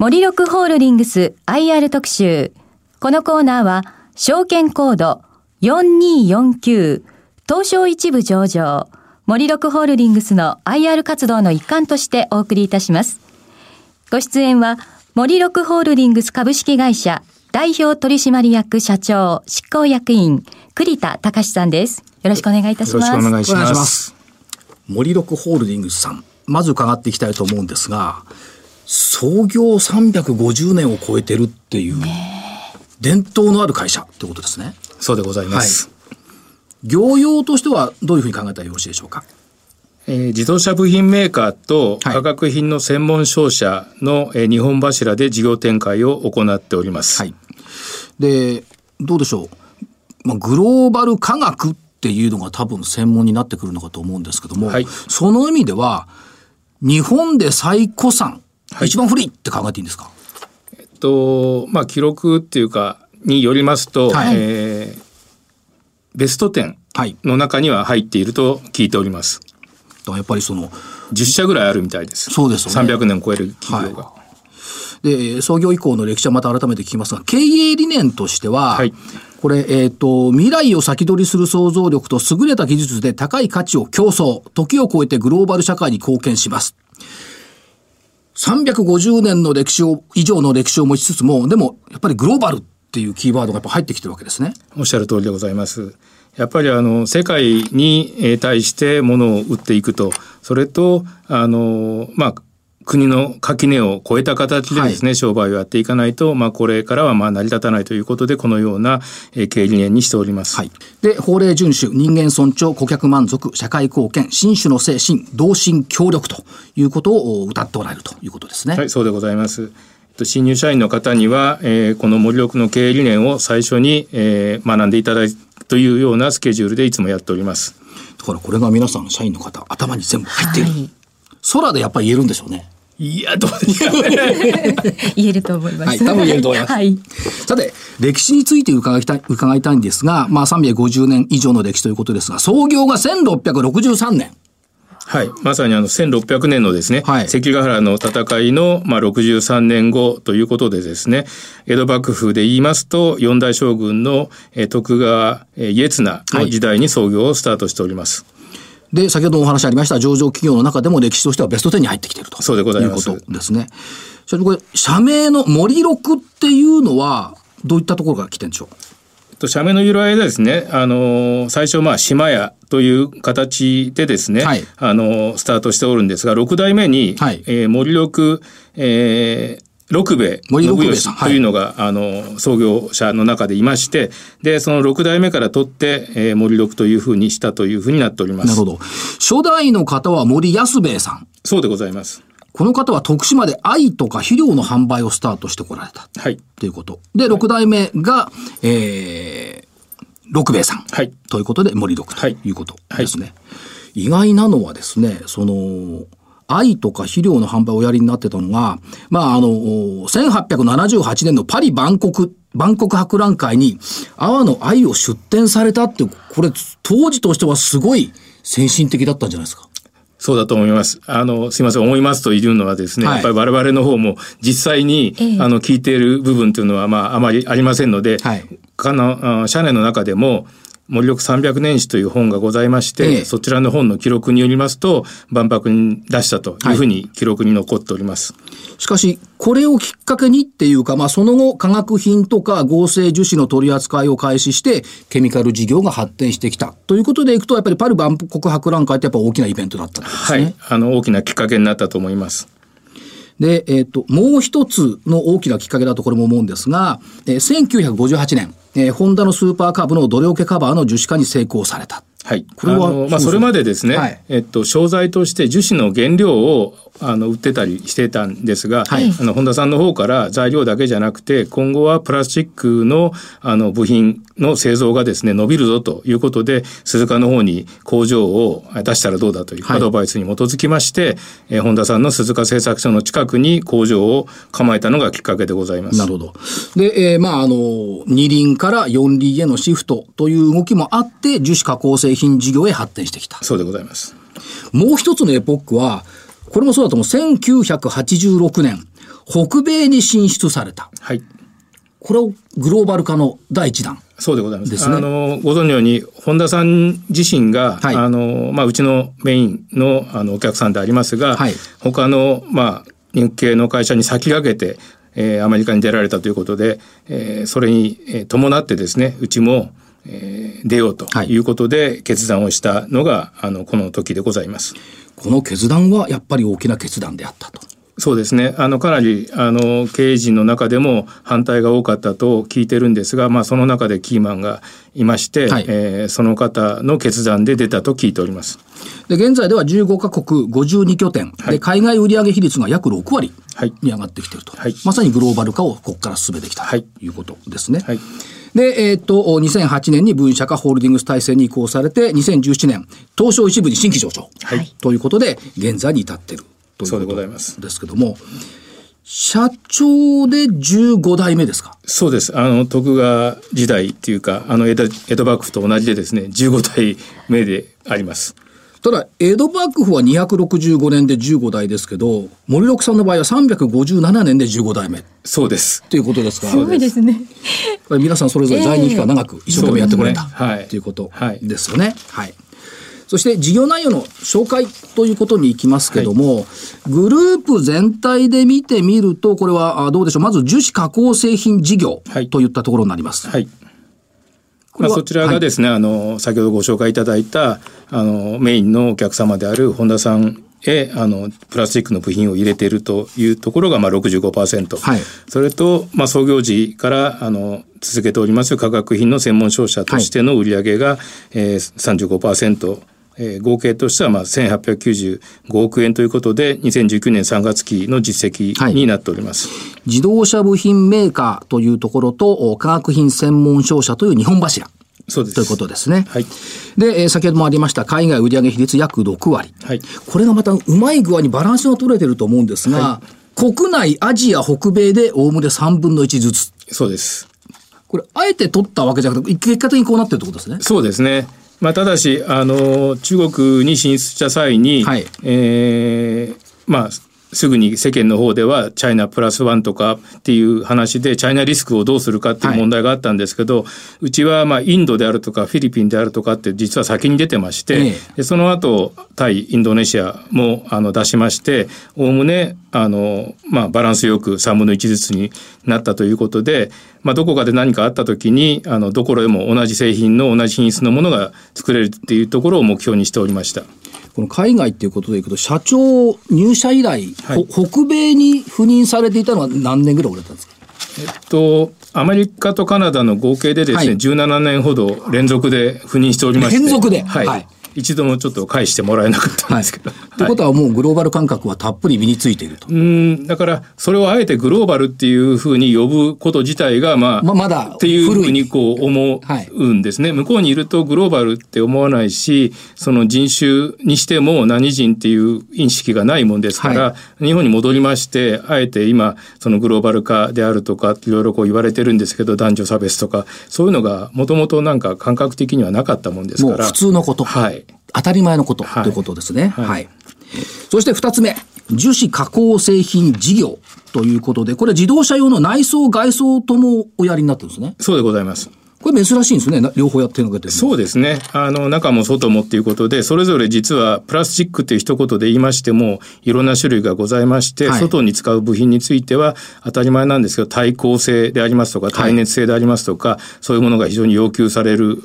森力ホールディングス IR 特集。このコーナーは、証券コード4249東証一部上場、森力ホールディングスの IR 活動の一環としてお送りいたします。ご出演は、森力ホールディングス株式会社代表取締役社長執行役員栗田隆さんです。よろしくお願いいたします。よろしくお願いします。森力ホールディングスさん、まず伺っていきたいと思うんですが、創業350年を超えてるっていう、伝統のある会社ってことですね。そうでございます。はい業用としてはどういうふうに考えたらよろしいでしょうか？えー、自動車部品メーカーと化学品の専門商社の、えー、本柱で事業展開を行っております。はい、でどうでしょう、まあ、グローバル化学っていうのが多分専門になってくるのかと思うんですけども、はい、その意味では日本で最古産、はい、一番古いって考えていいんですか？えっとまあ記録っていうかによりますと、はい、えーベスト10の中には入っていると聞いております。やっぱりその10社ぐらいあるみたいです。そうですよね。300年を超える企業が。はい、で創業以降の歴史はまた改めて聞きますが経営理念としては、はい、これ、えっ、ー、と未来を先取りする想像力と優れた技術で高い価値を競争時を超えてグローバル社会に貢献します。350年の歴史を以上の歴史を持ちつつもでもやっぱりグローバルっていうキーワードがやっぱ入ってきてるわけですね。おっしゃる通りでございます。やっぱりあの世界に対してものを売っていくとそれとあのまあ国の垣根を越えた形でですね、はい、商売をやっていかないと、まあ、これからはまあ成り立たないということで、このような経営理念にしております。はい、で、法令遵守、人間尊重、顧客満足、社会貢献、新種の精神、同心協力ということを謳っておられるということですね。はい、そうでございます。新入社員の方には、えー、この森力の経営理念を最初に、えー、学んでいただいというようなスケジュールでいつもやっております。だからこれが皆さん社員の方頭に全部入っている、はい、空でやっぱり言えるんでしょうね。いや、どうでしょうね。言えると思います。はい、多分言えると思います。はい、さて、歴史について伺いたい、伺いたいんですが、まあ350年以上の歴史ということですが、創業が1663年。はい。まさにあの1600年のですね、はい、関ヶ原の戦いの、まあ、63年後ということでですね、江戸幕府で言いますと、四代将軍の、え徳川、え家綱の時代に創業をスタートしております。はいで、先ほどお話ありました上場企業の中でも歴史としてはベスト10に入ってきていると。そうでございます。いうことですね。それでこれ、社名の森六っていうのは、どういったところから来てるんでしょう？と社名の由来でですね、あの最初まあ島屋という形でですね、はい、あのスタートしておるんですが、6代目に、はい、えー、森六、えー六兵衛森六兵衛さんというのが、はい、あの創業者の中でいましてでその6代目から取って、えー、森六というふうにしたというふうになっておりますなるほど初代の方は森安兵衛さんそうでございますこの方は徳島で愛とか肥料の販売をスタートしてこられた。はい。ということ。で、6代目が、えー、六兵衛さん。はい。ということで、森六ということですね。はい、意外なのはですね、その、愛とか肥料の販売をおやりになってたのが、まあ、あの、1878年のパリ万国、万国博覧会に、阿波の愛を出展されたって、これ、当時としてはすごい先進的だったんじゃないですか？そうだと思います。あの、すいません、思いますというのはですね、はい、やっぱり我々の方も実際に、えあの、聞いている部分というのは、まあ、あまりありませんので、はい、かの、社内の中でも、森力300年史という本がございまして、ええ、そちらの本の記録によりますと、万博に出したというふうに記録に残っております。はい、しかし、これをきっかけにっていうか、まあ、その後、化学品とか合成樹脂の取り扱いを開始して、ケミカル事業が発展してきたということでいくと、やっぱりパリ万国博覧会ってやっぱ大きなイベントだったんですね。はい。あの、大きなきっかけになったと思います。で、えっ、ー、と、もう一つの大きなきっかけだとこれも思うんですが、えー、1958年、えー、ホンダのスーパーカブのドレオケカバーの樹脂化に成功された。はい。これは、まあ、それまでですね、はい、えっと、商材として樹脂の原料をあの売ってたりしてたんですが、はい、あの本田さんの方から材料だけじゃなくて今後はプラスチックのあの部品の製造がですね伸びるぞということで鈴鹿の方に工場を出したらどうだというアドバイスに基づきまして、はい、え本田さんの鈴鹿製作所の近くに工場を構えたのがきっかけでございます。なるほど。で、えー、まああの二輪から四輪へのシフトという動きもあって樹脂加工製品事業へ発展してきた。そうでございます。もう一つのエポックはこれもそうだと思う。1986年、北米に進出された。はい。これをグローバル化の第一弾。そうでございます。あのご存知のように本田さん自身が、はい、あのまあうちのメインのあのお客さんでありますが、はい、他のまあ日系の会社に先駆けて、えー、アメリカに出られたということで、えー、それに、えー、伴ってですねうちも、えー、出ようということで決断をしたのが、はい、あのこの時でございます。この決断はやっぱり大きな決断であったと。そうですね。あのかなりあの経営陣の中でも反対が多かったと聞いてるんですが、まあ、その中でキーマンがいまして、はい、えー、その方の決断で出たと聞いております。で現在では15か国52拠点、はい、で海外売上比率が約6割に上がってきていると、はい、まさにグローバル化をここから進めてきたということですね。はいで、えっ、と、2008年に分社化ホールディングス体制に移行されて、2017年、東証一部に新規上場。はい。ということで、現在に至っているということですけども、社長で15代目ですか？そうです。あの、徳川時代っていうか、あの江戸、江戸幕府と同じでですね、15代目であります。ただ、江戸幕府は265年で15代ですけど、森六さんの場合は357年で15代目。そうです。ということですか？すごいですね。皆さんそれぞれ在任期間長く一生懸命やってこれた、えー、はい、ということですよね。はい、はいそして事業内容の紹介ということにいきますけども、はい、グループ全体で見てみると、これはどうでしょう。まず樹脂加工製品事業といったところになります。はい。まあ、そちらがですね、はい、あの、先ほどご紹介いただいた、あの、メインのお客様である本田さんへあのプラスチックの部品を入れているというところがまあ65%、はい、それと、まあ、創業時からあの続けております化学品の専門商社としての売上が、はいえー、35%えー、合計としてはまあ1895億円ということで2019年3月期の実績になっております、はい、自動車部品メーカーというところと化学品専門商社という日本柱そうです。ということですね。はい。で、えー、先ほどもありました海外売上比率約6割。はい。これがまたうまい具合にバランスが取れてると思うんですが、はい、国内、アジア、北米でおおむね3分の1ずつ。そうです。これ、あえて取ったわけじゃなくて、結果的にこうなってるってことですね。そうですね。まあ、ただしあの中国に進出した際に、はい、えー、まあすぐに世間の方ではチャイナプラスワンとかっていう話でチャイナリスクをどうするかっていう問題があったんですけど、はい、うちはまあインドであるとかフィリピンであるとかって実は先に出てまして、でその後タイインドネシアもあの出しましておおむねあの、まあ、バランスよく3分の1ずつになったということで、まあ、どこかで何かあった時にあのどこでも同じ製品の同じ品質のものが作れるっていうところを目標にしておりました。この海外っていうことでいくと、社長入社以来、はい、北米に赴任されていたのは何年ぐらいおられたんですか？えっと、アメリカとカナダの合計でですね、はい、17年ほど連続で赴任しておりまして。連続で？はい、はい一度もちょっと返してもらえなかったんですけど。はい、ってことはもうグローバル感覚はたっぷり身についていると。うん、だからそれをあえてグローバルっていうふうに呼ぶこと自体が、まあ、ままだっていうふうにこう思うんですね、はい、向こうにいるとグローバルって思わないし、その人種にしても何人っていう認識がないもんですから、はい、日本に戻りまして、あえて今、そのグローバル化であるとか、いろいろこう言われてるんですけど、男女差別とか、そういうのがもともとなんか感覚的にはなかったもんですから。普通のこと。はい。当たり前のこと、はい、ということですね。はい。はい、そして二つ目、樹脂加工製品事業ということで、これ自動車用の内装外装ともおやりになってるんですね。そうでございます。これ珍しいんですね。両方やってるのかそうですね。あの、中も外もっていうことで、それぞれ実はプラスチックっていう一言で言いましても、いろんな種類がございまして、はい、外に使う部品については当たり前なんですけど、耐候性でありますとか、耐熱性でありますとか、はい、そういうものが非常に要求される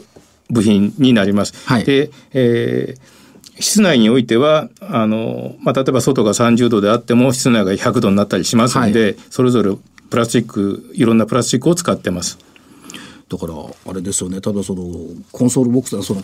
部品になります。はい、で、えー室内においてはあの、まあ、例えば外が30度であっても室内が100度になったりしますので、はい、それぞれプラスチックいろんなプラスチックを使ってます。だからあれですよねただそのコンソールボックスはその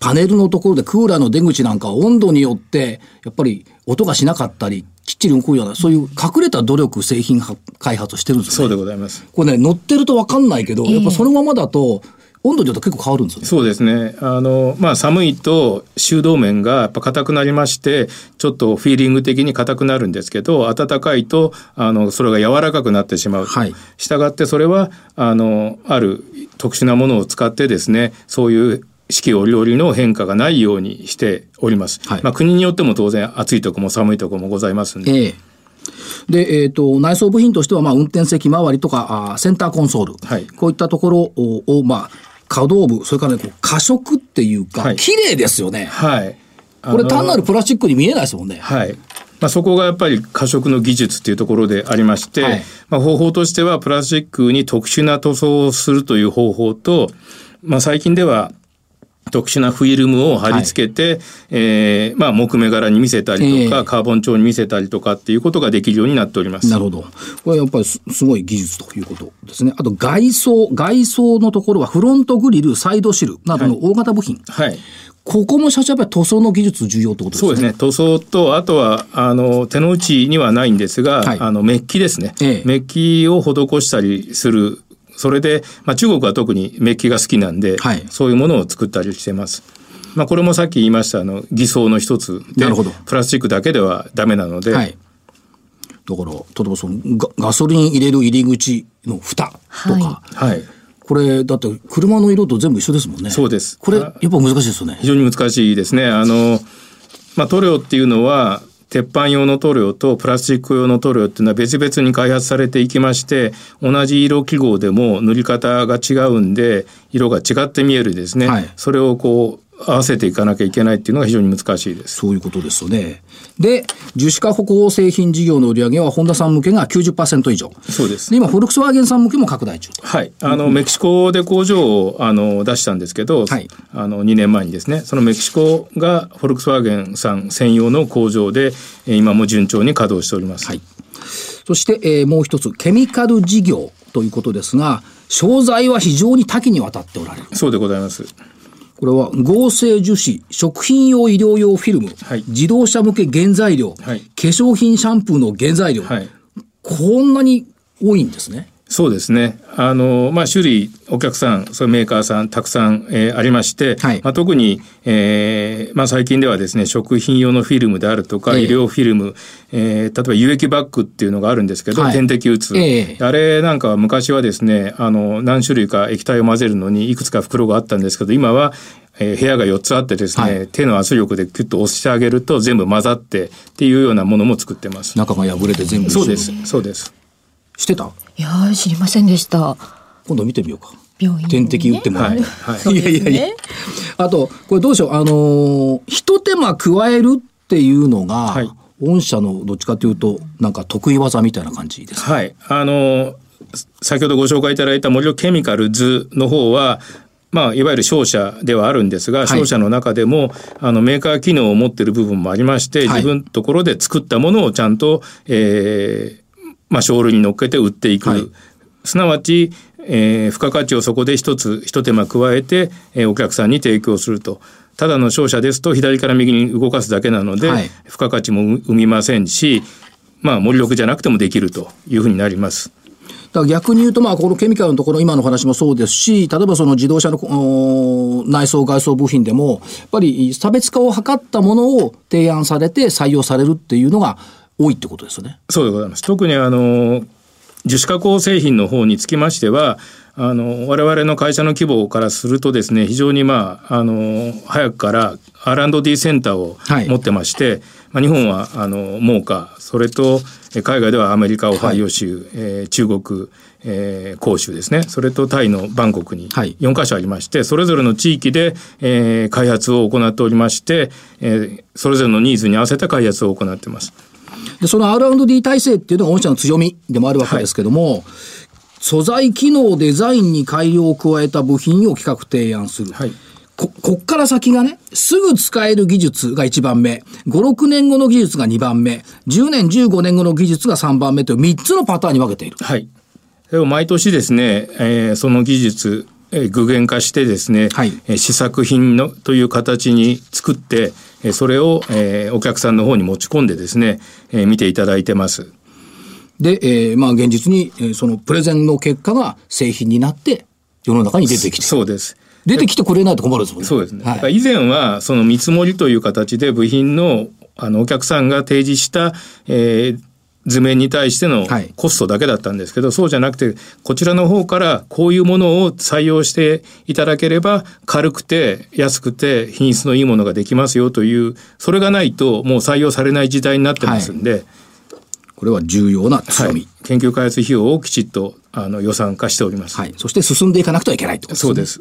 パネルのところでクーラーの出口なんか温度によってやっぱり音がしなかったりきっちり動くようなそういう隠れた努力製品開発してるんですよね。そうでございます。これね乗ってると分かんないけど、やっぱそのままだと温度によって結構変わるんですよね。そうですね。あの、まあ、寒いと修道面がやっぱ硬くなりまして、ちょっとフィーリング的に硬くなるんですけど、暖かいと、あの、それが柔らかくなってしまう。はい。したがって、それは、あの、ある特殊なものを使ってですね、そういう四季折々の変化がないようにしております。はい、まあ国によっても当然暑いとこも寒いとこもございますんで。えーで、えっ、ー、と、内装部品としては、まあ、運転席周りとか、あセンターコンソール、はい、こういったところを、をまあ、可動部、それからね、こう過色っていうか、はい、綺麗ですよね。はい。これ単なるプラスチックに見えないですもんね。はい。まあ、そこがやっぱり過色の技術っていうところでありまして、はい、まあ、方法としてはプラスチックに特殊な塗装をするという方法と、まあ、最近では特殊なフィルムを貼り付けて、はい、えー、まあ、木目柄に見せたりとか、えー、カーボン調に見せたりとかっていうことができるようになっております。なるほど。これやっぱりすごい技術ということですね。あと外装、外装のところはフロントグリル、サイドシルなどの大型部品。はい、はいここも社長やっぱり塗装の技術重要ってことですね。そうですね。塗装と、あとは、あの、手の内にはないんですが、はい、あの、メッキですね。ええ、メッキを施したりするそれで、まあ、中国は特にメッキが好きなんで、はい、そういうものを作ったりしてます。まあ、これもさっき言いましたあの偽装の一つでプラスチックだけではダメなので、はい、だから例えばそのガガソリン入れる入り口の蓋とか、はい、これだって車の色と全部一緒ですもんね。そうです。これやっぱ難しいですよね。非常に難しいですね。あのまあ塗料っていうのは鉄板用の塗料とプラスチック用の塗料っていうのは別々に開発されていきまして同じ色記号でも塗り方が違うんで色が違って見えるですね、はい、それをこう合わせていかなきゃいけないっていうのが非常に難しいです。そういうことですよね。で、樹脂化歩行製品事業の売り上げは、ホンダさん向けが90%以上。そうです。で、今、フォルクスワーゲンさん向けも拡大中はい。あの、うん、メキシコで工場を、あの、出したんですけど、はい、あの、2年前にですね、そのメキシコがフォルクスワーゲンさん専用の工場で、今も順調に稼働しております。はい。そして、えー、もう一つ、ケミカル事業ということですが、商材は非常に多岐にわたっておられる。そうでございます。これは合成樹脂、食品用医療用フィルム、はい、自動車向け原材料、はい、化粧品シャンプーの原材料、はい、こんなに多いんですね。そうですね。あの、まあ、種類、お客さん、そういうメーカーさん、たくさん、えー、ありまして、はい、まあ、特に、えー、まあ、最近ではですね、食品用のフィルムであるとか、えー、医療フィルム、えー、例えば有液バッグっていうのがあるんですけど、はい、点滴打つ、えー、あれなんかは昔はですね、あの、何種類か液体を混ぜるのにいくつか袋があったんですけど、今は、えー、部屋が4つあってですね、はい、手の圧力でキュッと押してあげると全部混ざってっていうようなものも作ってます。中が破れて全部そうです。そうです。してた？いや知りませんでした。今度見てみようか。病院、ね、点滴打ってもらって。はい。いやいやいや。あと、これどうしよう？あのー、一手間加えるっていうのが、はい、御社のどっちかというと、なんか得意技みたいな感じですはい。あのー、先ほどご紹介いただいた森尾ケミカルズの方は、まあ、いわゆる商社ではあるんですが、商社の中でも、あの、メーカー機能を持っている部分もありまして、自分ところで作ったものをちゃんと、えー、まあ、ショールに乗っけて売っていく。はい、すなわち、えー、付加価値をそこで一つ、一手間加えて、えー、お客さんに提供すると。ただの商社ですと、左から右に動かすだけなので、はい、付加価値も生みませんし、まあ、森力じゃなくてもできるというふうになります。だから逆に言うと、まあ、このケミカルのところ、今の話もそうですし、例えばその自動車の内装外装部品でも、やっぱり差別化を図ったものを提案されて採用されるっていうのが多いってことですよね。そうでございます。特にあの、樹脂加工製品の方につきましては、あの、我々の会社の規模からするとですね、非常にまあ、あの、早くから R&D センターを持ってまして、はい、まあ、日本は、あの、モーカー、それと、海外ではアメリカ、オハイオ州、はい、えー、中国、えー、広州ですね。それとタイのバンコクに4カ所ありまして、それぞれの地域で、えー、開発を行っておりまして、えー、それぞれのニーズに合わせた開発を行っています。で、その R&D 体制っていうのが御社の強みでもあるわけですけども、はい素材機能デザインに改良を加えた部品を企画提案する。はいこ、こっから先がね、すぐ使える技術が1番目、5、6年後の技術が2番目、10年、15年後の技術が3番目という3つのパターンに分けている。はい。でも毎年ですね、えー、その技術、えー、具現化してですね、はい、えー、試作品のという形に作って、えー、それを、えー、お客さんの方に持ち込んでですね、えー、見ていただいてます。で、えー、まあ現実に、えー、そのプレゼンの結果が製品になって世の中に出てきてそうです。出てきてくれないと困るんですもんね。そうですね。はい、以前はその見積もりという形で部品のあのお客さんが提示した、えー、図面に対してのコストだけだったんですけど、はい、そうじゃなくてこちらの方からこういうものを採用していただければ軽くて安くて品質のいいものができますよというそれがないともう採用されない時代になってますんで、はい、これは重要な強み、研究開発費用をきちっとあの予算化しております、そして進んでいかなくてはいけないと、ね、そうです。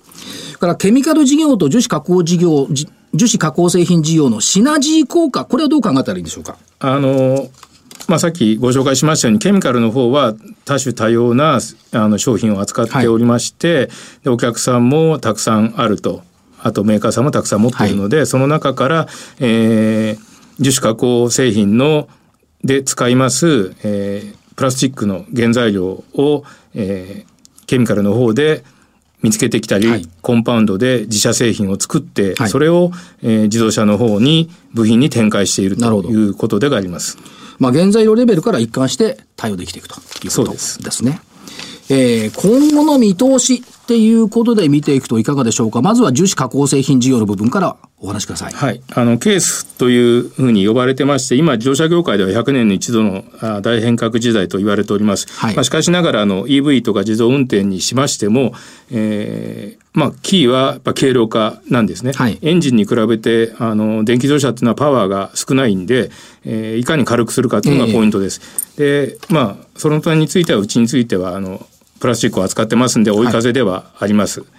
からケミカル事業と樹脂加工事業樹脂加工製品事業のシナジー効果これはどう考えたらいいんでしょうか？あのまあ、さっきご紹介しましたようにケミカルの方は多種多様なあの商品を扱っておりまして、はい、お客さんもたくさんあると。あとメーカーさんもたくさん持っているので、はい、その中から、えー、樹脂加工製品ので使います、えー、プラスチックの原材料を、えー、ケミカルの方で見つけてきたり、はい、コンパウンドで自社製品を作って、はい、それを、えー、自動車の方に部品に展開しているということでがあります。まあ、原材料レベルから一貫して対応できていくということですね。えー、今後の見通しっていうことで見ていくといかがでしょうか。まずは樹脂加工製品事業の部分からお話しください。はい。あの、ケースというふうに呼ばれてまして、今、自動車業界では100年に一度の大変革時代と言われております。はい、まあ、しかしながら、あの、EV とか自動運転にしましても、えー、まあ、キーはやっぱ軽量化なんですね。はい、エンジンに比べて、あの、電気自動車っていうのはパワーが少ないんで、えー、いかに軽くするかっていうのがポイントです。えー、で、まあ、その点については、うちについては、あの、プラスチックを扱ってますんで追い風ではあります。はい、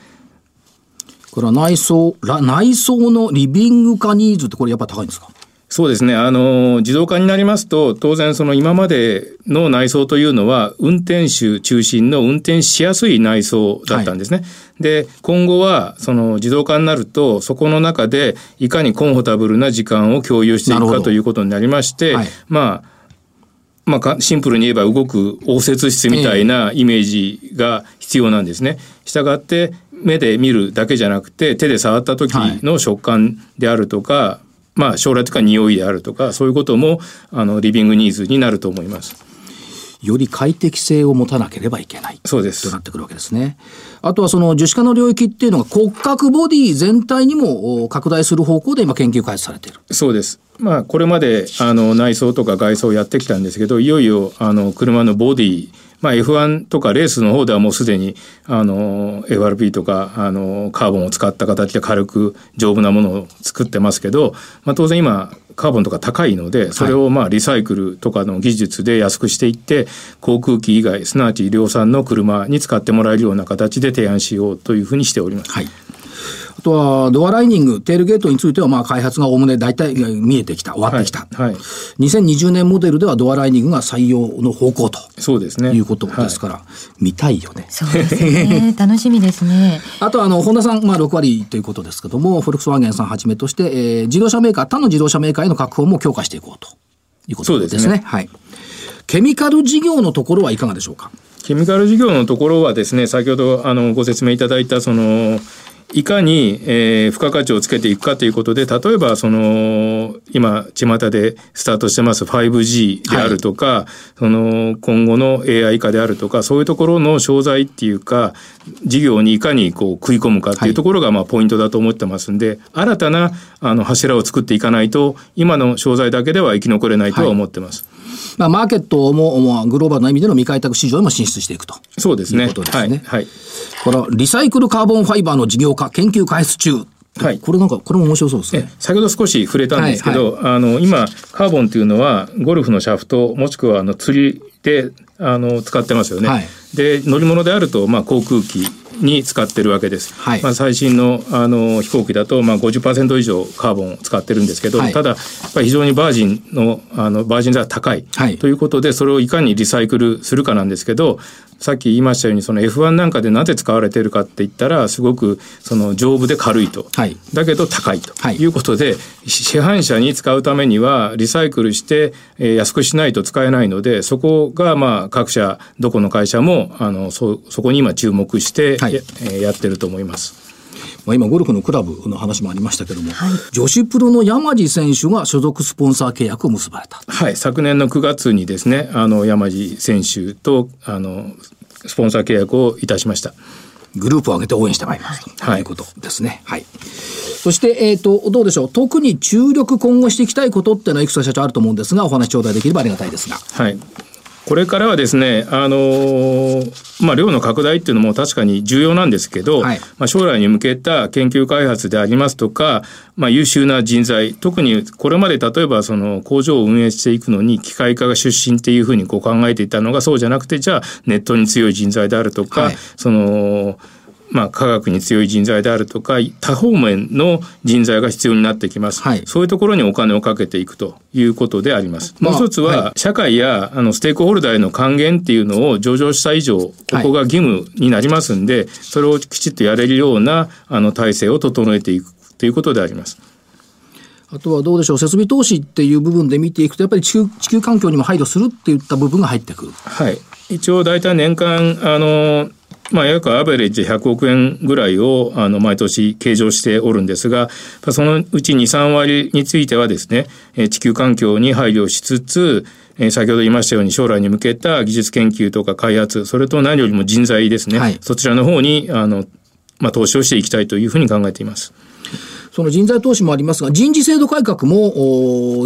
これは内装内装のリビング化ニーズってこれやっぱ高いんですか？そうですね。あの、自動化になりますと、当然その今までの内装というのは、運転手中心の運転しやすい内装だったんですね。はい、で、今後は、その自動化になると、そこの中で、いかにコンフォタブルな時間を共有していくかということになりまして、はい、まあ、まあ、シンプルに言えば動く応接室みたいなイメージが必要なんですね。したがって目で見るだけじゃなくて手で触った時の食感であるとか、はい、まあ将来とか匂いであるとかそういうこともあのリビングニーズになると思います。より快適性を持たなければいけない。そうです。となってくるわけですね。あとはその樹脂化の領域っていうのが骨格ボディ全体にも拡大する方向で今研究開発されている。そうです。まあこれまであの内装とか外装をやってきたんですけど、いよいよあの車のボディまあ、F1 とかレースの方ではもうすでにあの FRP とかあのカーボンを使った形で軽く丈夫なものを作ってますけど、まあ、当然今カーボンとか高いのでそれをまあリサイクルとかの技術で安くしていって航空機以外すなわち量産の車に使ってもらえるような形で提案しようというふうにしております。はいあとは、ドアライニング、テールゲートについては、まあ、開発がおおむね大体見えてきた、終わってきた。はい。はい、2020年モデルではドアライニングが採用の方向と。そうですね。いうことですから、はい、見たいよね。そうですね。楽しみですね。あと、あの、本田さん、まあ、6割ということですけども、フォルクスワーゲンさんはじめとして、えー、自動車メーカー、他の自動車メーカーへの確保も強化していこうということですね。そうですね。はい。ケミカル事業のところはいかがでしょうか？ケミカル事業のところはですね、先ほどあのご説明いただいたそのいかに、えー、付加価値をつけていくかということで、例えば、その、今、巷でスタートしてます 5G であるとか、はい、その、今後の AI 化であるとか、そういうところの商材っていうか、事業にいかにこう食い込むかっていうところが、まあ、ポイントだと思ってますんで、はい、新たな、あの、柱を作っていかないと、今の商材だけでは生き残れないとは思ってます。はいまあ、マーケットも、まあ、グローバルな意味での未開拓市場にも進出していくと。そうですね。いうことですね。はい。はい、このリサイクルカーボンファイバーの事業化研究開発中。はい、これなんかこれも面白そうですね。先ほど少し触れたんですけど、はいはい、あの今カーボンっていうのはゴルフのシャフトもしくはあの釣りであの使ってますよね。はい、で乗り物であるとまあ航空機に使ってるわけです。はい、まあ、最新のあの飛行機だとまあ50%以上カーボンを使ってるんですけど、はい、ただ非常にバージンのあのバージン性が高い、ということでそれをいかにリサイクルするかなんですけどさっき言いましたようにその F1 なんかでなぜ使われているかって言ったらすごくその丈夫で軽いと、はい、だけど高いと。い。うことで、はい、市販車に使うためにはリサイクルして、えー、安くしないと使えないのでそこがまあ各社どこの会社もあのそそこに今注目して、はい、や,、えー、やってると思います。まあ、今ゴルフのクラブの話もありましたけども、はい、女子プロの山地選手が所属スポンサー契約を結ばれた。はい、昨年の9月にですね、あの山地選手とあのスポンサー契約をいたしました。グループを挙げて応援してまいりますと、はい、いうことですね。はい。そして、えっ、ー、と、どうでしょう？特に注力今後していきたいことっていうのはいくつか社長あると思うんですが、お話頂戴できればありがたいですが。はい。これからはですね、あのー、まあ、量の拡大っていうのも確かに重要なんですけど、はい、まあ、将来に向けた研究開発でありますとか、まあ、優秀な人材、特にこれまで例えばその工場を運営していくのに機械化が出身っていうふうにこう考えていたのがそうじゃなくて、じゃあネットに強い人材であるとか、はい、その、まあ、科学に強い人材であるとか多方面の人材が必要になってきます、はい、そういうところにお金をかけていくということであります、もう一つは、はい、社会やあのステークホルダーへの還元っていうのを上場した以上ここが義務になりますんで、それをきちっとやれるようなあの体制を整えていくということであります。あとはどうでしょう、設備投資っていう部分で見ていくと、やっぱり地球地球環境にも配慮するっていった部分が入ってくる。はい。一応大体年間、あの、まあ、約アベレージ100億円ぐらいをあの毎年計上しておるんですがそのうち23割についてはですね地球環境に配慮しつつ先ほど言いましたように将来に向けた技術研究とか開発それと何よりも人材ですね、はい、そちらの方にあの、まあ、投資をしていきたいというふうに考えています。その人材投資もありますが、人事制度改革も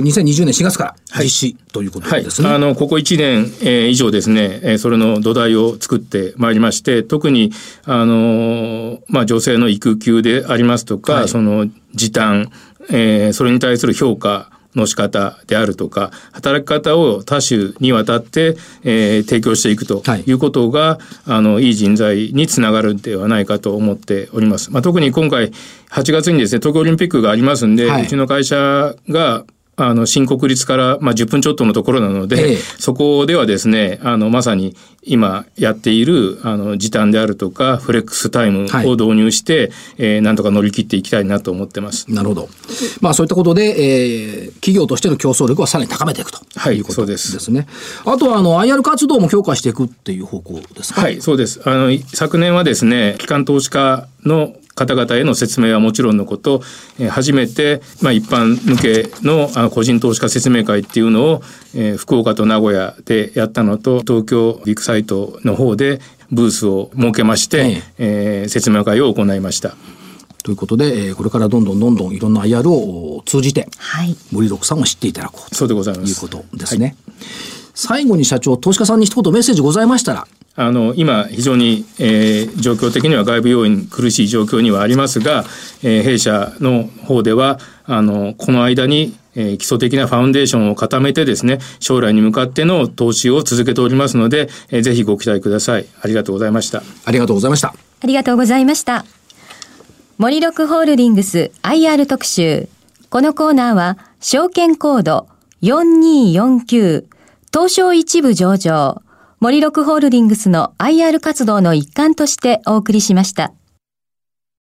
2020年4月から実施ということですね。はい。はい、あのここ1年、えー、以上ですね、えー、それの土台を作ってまいりまして、特にあの、まあ、女性の育休でありますとか、はい、その時短、えー、それに対する評価の仕方であるとか働き方を多種にわたって、えー、提供していくということが、はい、あのいい人材につながるんではないかと思っております。まあ、特に今回8月にですね東京オリンピックがありますんで、はい、うちの会社があの、新国立から、まあ、10分ちょっとのところなので、ええ、そこではですね、あの、まさに今やっている、あの、時短であるとか、フレックスタイムを導入して、はい、えー、なんとか乗り切っていきたいなと思ってます。なるほど。まあ、そういったことで、えー、企業としての競争力はさらに高めていくということですね。あとは、あの、IR 活動も強化していくっていう方向ですか？はい、そうです。あの、昨年はですね、機関投資家の方々への説明はもちろんのこと、えー、初めて、まあ、一般向けのあの個人投資家説明会っていうのを、えー、福岡と名古屋でやったのと東京ビッグサイトの方でブースを設けまして、ええー、説明会を行いました。ということで、えー、これからどんどんどんどんいろんな IR を通じて、はい、森六さんを知っていただこうそうでございます。いうことですね。はい、最後に社長、投資家さんに一言メッセージございましたら、あの今非常に、えー、状況的には外部要因苦しい状況にはありますが、えー、弊社の方ではあのこの間に、えー、基礎的なファウンデーションを固めてですね将来に向かっての投資を続けておりますので、えー、ぜひご期待ください。ありがとうございました。ありがとうございました。ありがとうございました。森六ホールディングス IR 特集。このコーナーは証券コード4249東証一部上場森六ホールディングスの IR 活動の一環としてお送りしました。